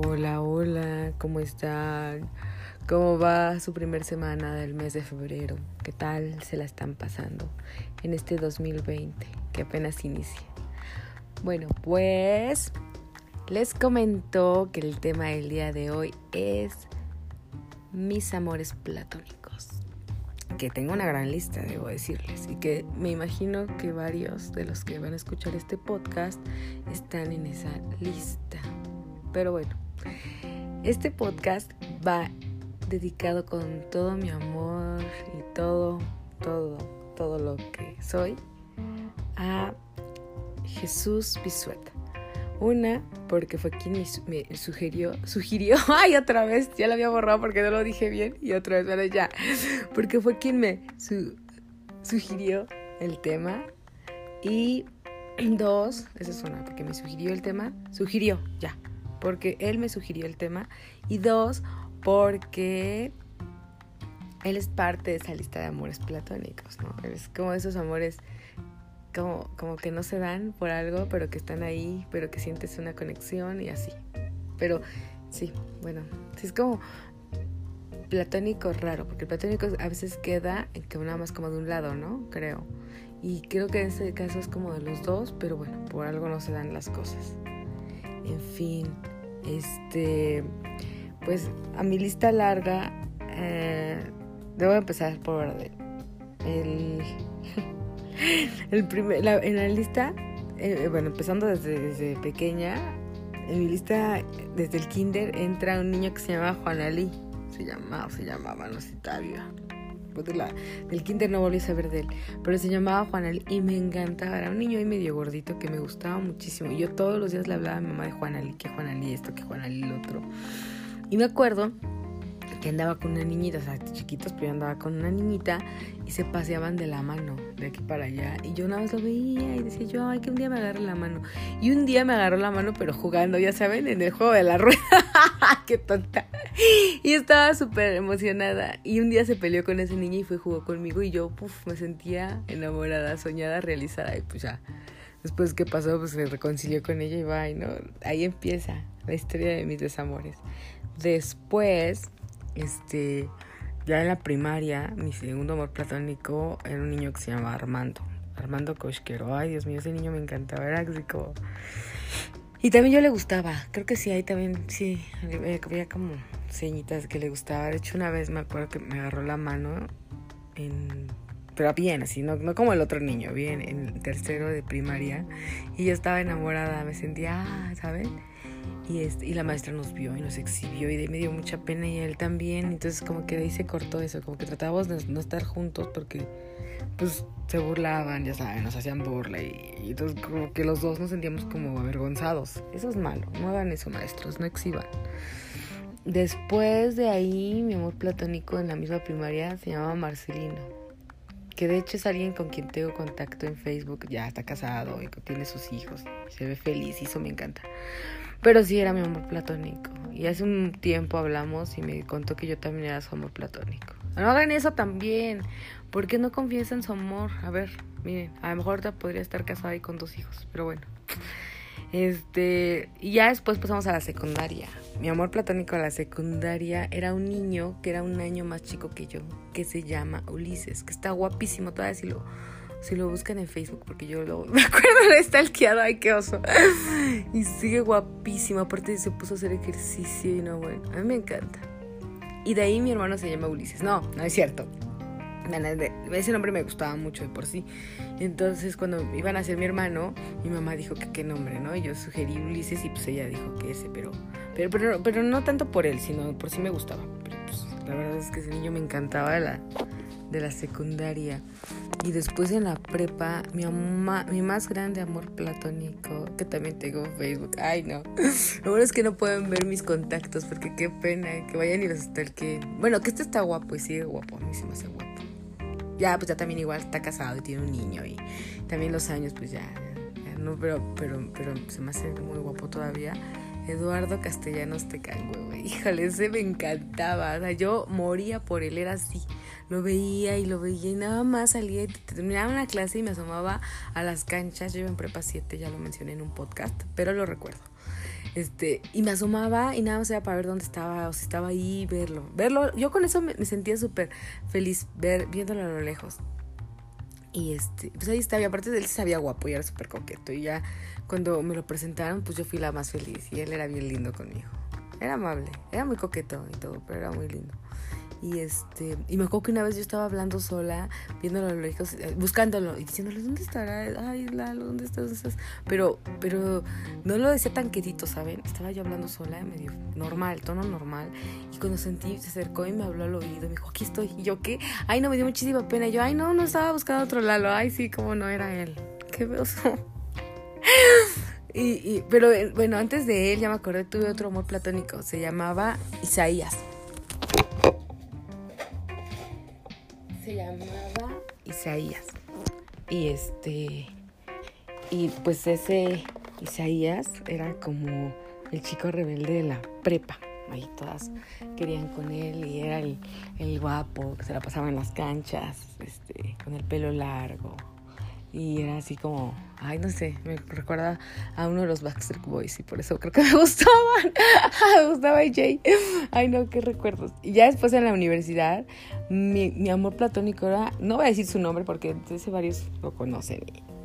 Hola, hola, ¿cómo están? ¿Cómo va su primer semana del mes de febrero? ¿Qué tal se la están pasando en este 2020 que apenas inicia? Bueno, pues les comento que el tema del día de hoy es mis amores platónicos. Que tengo una gran lista, debo decirles, y que me imagino que varios de los que van a escuchar este podcast están en esa lista. Pero bueno, este podcast va dedicado con todo mi amor y todo, todo, todo lo que soy a Jesús Bisueta. Una, porque fue quien me, sugirió, sugirió, ay, otra vez, ya lo había borrado porque no lo dije bien, y otra vez, bueno, ya, porque fue quien me sugirió el tema. Y dos, esa es una, porque me sugirió el tema, sugirió, ya, porque él me sugirió el tema. Y dos, porque él es parte de esa lista de amores platónicos, ¿no? Es como esos amores como, como que no se dan por algo, pero que están ahí, pero que sientes una conexión y así. Pero sí, bueno, sí es como platónico raro, porque el platónico a veces queda en que nada más como de un lado, ¿no? Creo. Y creo que en ese caso es como de los dos, pero bueno, por algo no se dan las cosas. En fin, este, pues a mi lista larga, eh, debo empezar por orden. El, el primer, en la lista, eh, bueno, empezando desde, desde, pequeña, en mi lista, desde el kinder, entra un niño que se llama Juan Ali. Se llamaba, se llamaba, no sé del kinder no volví a saber de él, pero se llamaba Juan Ali y me encantaba, era un niño ahí medio gordito que me gustaba muchísimo. Y yo todos los días le hablaba a mi mamá de Juan Ali, que Juan Ali esto, que Juan Ali lo otro. Y me acuerdo que andaba con una niñita, o sea, chiquitos, pero yo andaba con una niñita y se paseaban de la mano, de aquí para allá. Y yo nada más lo veía y decía yo, ay, que un día me agarre la mano. Y un día me agarró la mano, pero jugando, ya saben, en el juego de la rueda. ¡Qué tonta! Y estaba súper emocionada. Y un día se peleó con ese niño y fue jugó conmigo y yo, puff, me sentía enamorada, soñada, realizada. Y pues ya, después que pasó, pues se reconcilió con ella y va, y no, ahí empieza la historia de mis desamores. Después este, ya en la primaria, mi segundo amor platónico era un niño que se llamaba Armando. Armando Cosquero. Ay, Dios mío, ese niño me encantaba. Era así como... Y también yo le gustaba. Creo que sí, ahí también, sí. Había como señitas que le gustaba. De hecho, una vez me acuerdo que me agarró la mano en... Pero bien, así, no, no como el otro niño, bien, en tercero de primaria. Y yo estaba enamorada, me sentía, ah, ¿saben? Y, este, y la maestra nos vio y nos exhibió y de, me dio mucha pena y él también. Entonces como que de ahí se cortó eso, como que tratábamos de no estar juntos porque pues se burlaban, ya saben, nos hacían burla y, y, entonces como que los dos nos sentíamos como avergonzados. Eso es malo, no hagan eso maestros, no exhiban. Después de ahí mi amor platónico en la misma primaria se llamaba Marcelino que de hecho es alguien con quien tengo contacto en Facebook, ya está casado y tiene sus hijos, se ve feliz y eso me encanta. Pero sí era mi amor platónico. Y hace un tiempo hablamos y me contó que yo también era su amor platónico. No hagan eso también. ¿Por qué no confiesan su amor? A ver, miren, a lo mejor ahorita podría estar casada y con dos hijos, pero bueno. Este, y ya después pasamos a la secundaria. Mi amor platónico a la secundaria era un niño que era un año más chico que yo, que se llama Ulises, que está guapísimo, todavía si lo si lo buscan en Facebook, porque yo lo me acuerdo de stalkeado, ay qué oso. Y sigue guapísimo, aparte se puso a hacer ejercicio y no, bueno, a mí me encanta. Y de ahí mi hermano se llama Ulises. No, no es cierto. Ese nombre me gustaba mucho de por sí. Entonces, cuando iban a ser mi hermano, mi mamá dijo que qué nombre, ¿no? Y yo sugerí Ulises y pues ella dijo que ese, pero, pero, pero, pero no tanto por él, sino por sí me gustaba. Pero pues la verdad es que ese niño me encantaba de la, de la secundaria. Y después en la prepa, mi, mi más grande amor platónico, que también tengo en Facebook. Ay, no. Lo bueno es que no pueden ver mis contactos, porque qué pena que vayan y los que Bueno, que este está guapo y sigue guapo. A mí sí me hace guapo. Ya, pues ya también igual está casado y tiene un niño. Y también los años, pues ya. no, pero, pero, pero se me hace muy guapo todavía. Eduardo Castellanos Tecango, güey. Híjole, ese me encantaba. O sea, yo moría por él, era así. Lo veía y lo veía y nada más salía y terminaba una clase y me asomaba a las canchas. Yo en prepa 7, ya lo mencioné en un podcast, pero lo recuerdo. Este, y me asomaba y nada más era para ver dónde estaba, o si estaba ahí, verlo. Verlo, yo con eso me, sentía súper feliz, ver, viéndolo a lo lejos. Y este, pues ahí estaba, y aparte él sabía guapo y era súper coqueto. Y ya cuando me lo presentaron, pues yo fui la más feliz y él era bien lindo conmigo. Era amable, era muy coqueto y todo, pero era muy lindo. Y este, y me acuerdo que una vez yo estaba hablando sola, viéndolo a lo lejos, eh, buscándolo y diciéndole, ¿dónde estará? Ay, Lalo, ¿dónde estás? Pero, pero no lo decía tan quedito, ¿saben? Estaba yo hablando sola, medio normal, tono normal. Y cuando sentí, se acercó y me habló al oído, me dijo, aquí estoy. Y yo, ¿qué? Ay, no, me dio muchísima pena. Y yo, ay, no, no estaba buscando otro Lalo. Ay, sí, como no era él. Qué beso. y, y, pero eh, bueno, antes de él, ya me acordé, tuve otro amor platónico. Se llamaba Isaías. Se llamaba Isaías. Y este. Y pues ese Isaías era como el chico rebelde de la prepa. Ahí todas querían con él y era el, el guapo que se la pasaba en las canchas, este, con el pelo largo, y era así como, ay, no sé, me recuerda a uno de los Backstreet Boys y por eso creo que me gustaban. me gustaba Jay. Ay, no, qué recuerdos. Y ya después en la universidad, mi, mi amor platónico era, no voy a decir su nombre porque entonces varios lo conocen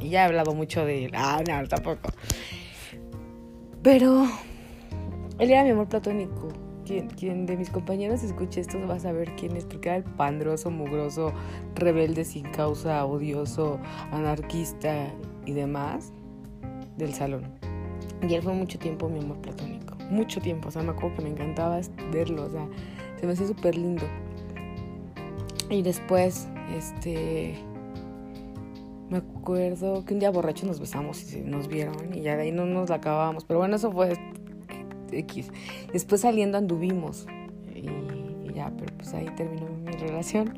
y, ya he hablado mucho de él. Ah, no, tampoco. Pero él era mi amor platónico quien, de mis compañeros escuche esto va a saber quién es, porque era el pandroso, mugroso, rebelde sin causa, odioso, anarquista y demás del salón. Y él fue mucho tiempo mi amor platónico, mucho tiempo, o sea, me acuerdo que me encantaba verlo, o sea, se me hacía súper lindo. Y después, este, me acuerdo que un día borracho nos besamos y nos vieron y ya de ahí no nos acabábamos, pero bueno, eso fue X. Después saliendo anduvimos y, ya, pero pues ahí terminó mi relación.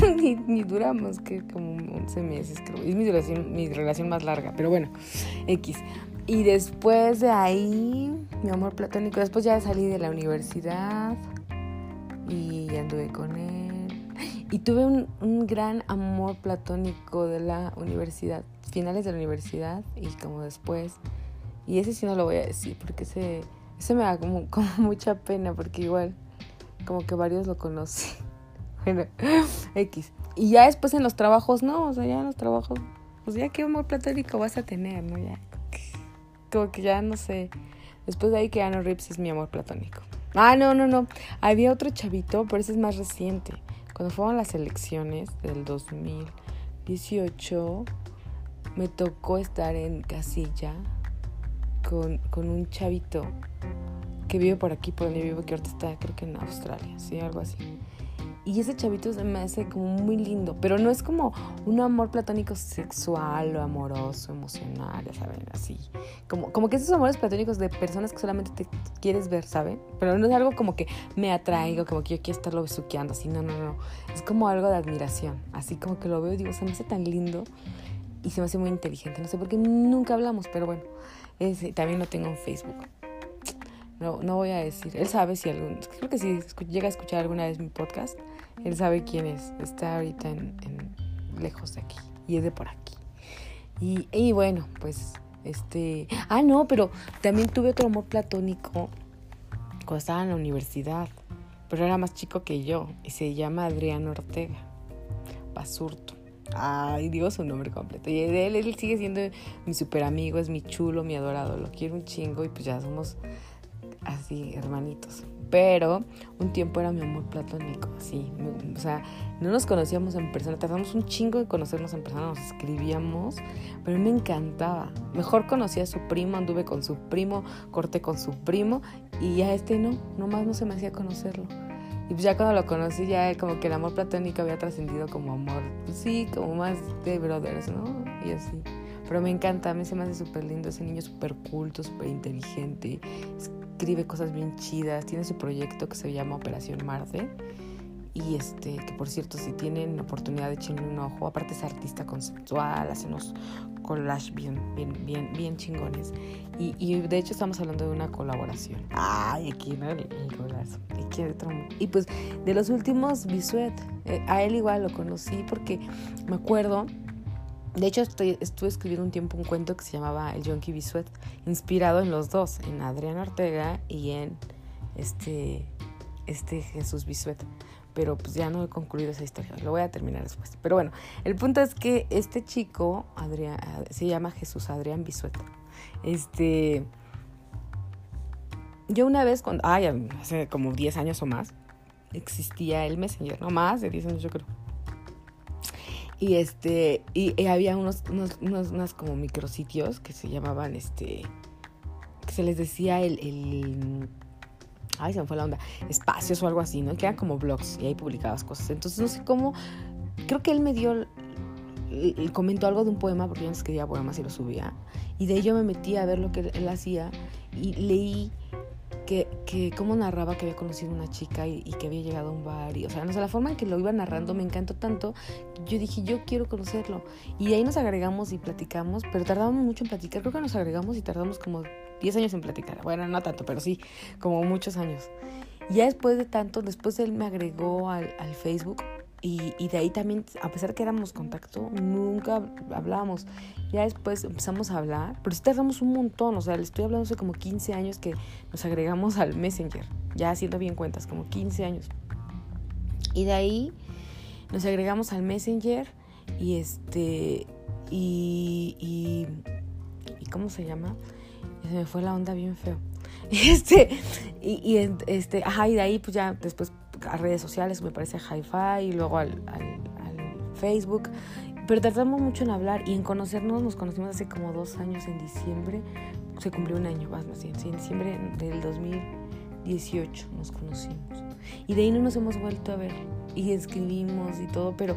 ni, duramos, que como 11 meses creo. Es mi relación, mi relación más larga, pero bueno, X. Y después de ahí, mi amor platónico, después ya salí de la universidad y anduve con él. Y tuve un, un, gran amor platónico de la universidad, finales de la universidad y como después. Y ese sí no lo voy a decir porque ese eso me da como, como mucha pena porque igual como que varios lo conocen. Bueno, X. Y ya después en los trabajos, no, o sea, ya en los trabajos, pues ya qué amor platónico vas a tener, ¿no? Ya, como que ya no sé. Después de ahí que Ano Rips es mi amor platónico. Ah, no, no, no. Había otro chavito, pero ese es más reciente. Cuando fueron las elecciones del 2018, me tocó estar en casilla con, con un chavito que vive por aquí, por donde vivo, que ahorita está, creo que en Australia, sí, algo así. Y ese chavito se me hace como muy lindo, pero no es como un amor platónico sexual o amoroso, emocional, ya saben, así. Como, como que esos amores platónicos de personas que solamente te quieres ver, ¿saben? Pero no es algo como que me atraigo, como que yo quiero estarlo besuqueando, así, no, no, no. Es como algo de admiración, así como que lo veo y digo, se me hace tan lindo y se me hace muy inteligente. No sé por qué nunca hablamos, pero bueno, también lo tengo en Facebook. No, no voy a decir. Él sabe si algún. Creo que si llega a escuchar alguna vez mi podcast, él sabe quién es. Está ahorita en, lejos de aquí. Y es de por aquí. Y, y bueno, pues este. Ah, no, pero también tuve otro amor platónico cuando estaba en la universidad. Pero era más chico que yo. Y se llama Adrián Ortega. Basurto. Ay, digo su nombre completo. Y él, él sigue siendo mi super amigo, es mi chulo, mi adorado. Lo quiero un chingo y pues ya somos así, hermanitos. Pero un tiempo era mi amor platónico, así. O sea, no nos conocíamos en persona. Tardamos un chingo de conocernos en persona, nos escribíamos. Pero me encantaba. Mejor conocí a su primo, anduve con su primo, corté con su primo. Y a este no, nomás no se me hacía conocerlo. Y pues ya cuando lo conocí, ya como que el amor platónico había trascendido como amor, pues sí, como más de brothers, ¿no? Y así. Pero me encanta, a mí se me hace súper lindo, ese niño súper culto, súper inteligente, escribe cosas bien chidas, tiene su proyecto que se llama Operación Marte. Y este, que por cierto, si tienen oportunidad de echarle un ojo, aparte es artista conceptual, hace unos collages bien, bien, bien, bien chingones. Y, y de hecho estamos hablando de una colaboración. Ay, aquí no el, golazo. Y pues de los últimos Bisuet, eh, a él igual lo conocí porque me acuerdo De hecho, estoy, estuve escribiendo un tiempo un cuento que se llamaba El Yonki Bisuet, inspirado en los dos, en Adrián Ortega y en este, este Jesús Bisuet. Pero pues ya no he concluido esa historia, lo voy a terminar después. Pero bueno, el punto es que este chico, Adrián, se llama Jesús Adrián Bisuet. Este. Yo una vez, cuando, ay, hace como 10 años o más, existía el Messenger, no más de 10 años yo creo y este, y, había unos, unos, unos, como micrositios que se llamaban este, que se les decía el, el ay, se me fue la onda, espacios o algo así, ¿no? Que eran como blogs y ahí publicabas cosas. Entonces no sé cómo, creo que él me dio, comentó algo de un poema, porque yo no escribía poemas y lo subía. Y de ello me metí a ver lo que él hacía y leí que, que cómo narraba que había conocido una chica y, que había llegado a un bar. Y, o sea, no sé, la forma en que lo iba narrando me encantó tanto. Yo dije, yo quiero conocerlo. Y ahí nos agregamos y platicamos, pero tardamos mucho en platicar. Creo que nos agregamos y tardamos como 10 años en platicar. Bueno, no tanto, pero sí, como muchos años. Y ya después de tanto, después él me agregó al, al Facebook y, de ahí también, a pesar que éramos contacto, nunca hablábamos. Ya después empezamos a hablar, pero sí tardamos un montón. O sea, le estoy hablando hace como 15 años que nos agregamos al Messenger. Ya haciendo bien cuentas, como 15 años. Y de ahí nos agregamos al Messenger y este. Y. y, ¿Cómo se llama? Se me fue la onda bien feo. Este. Y, este. Ajá, y de ahí, pues ya después a redes sociales, me parece Hi-Fi, y luego al, Facebook. Pero tardamos mucho en hablar y en conocernos. Nos conocimos hace como dos años, en diciembre. Se cumplió un año, más bien, sí, en diciembre del 2018 nos conocimos. Y de ahí no nos hemos vuelto a ver. Y escribimos y todo, pero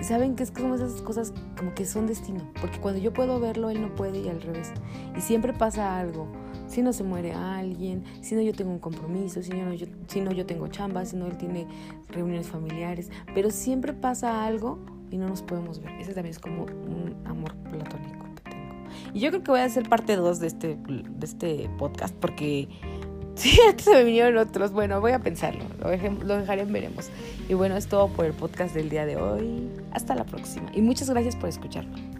saben que es como esas cosas como que son destino. Porque cuando yo puedo verlo, él no puede y al revés. Y siempre pasa algo si no se muere alguien, si no yo tengo un compromiso, si no yo, si no yo tengo chamba, si no él tiene reuniones familiares, pero siempre pasa algo y no nos podemos ver. Ese también es como un amor platónico que tengo. Y yo creo que voy a hacer parte 2 de este, de este podcast porque sí, antes se me vinieron otros. Bueno, voy a pensarlo, lo, dejaré veremos. Y bueno, es todo por el podcast del día de hoy. Hasta la próxima. Y muchas gracias por escucharme.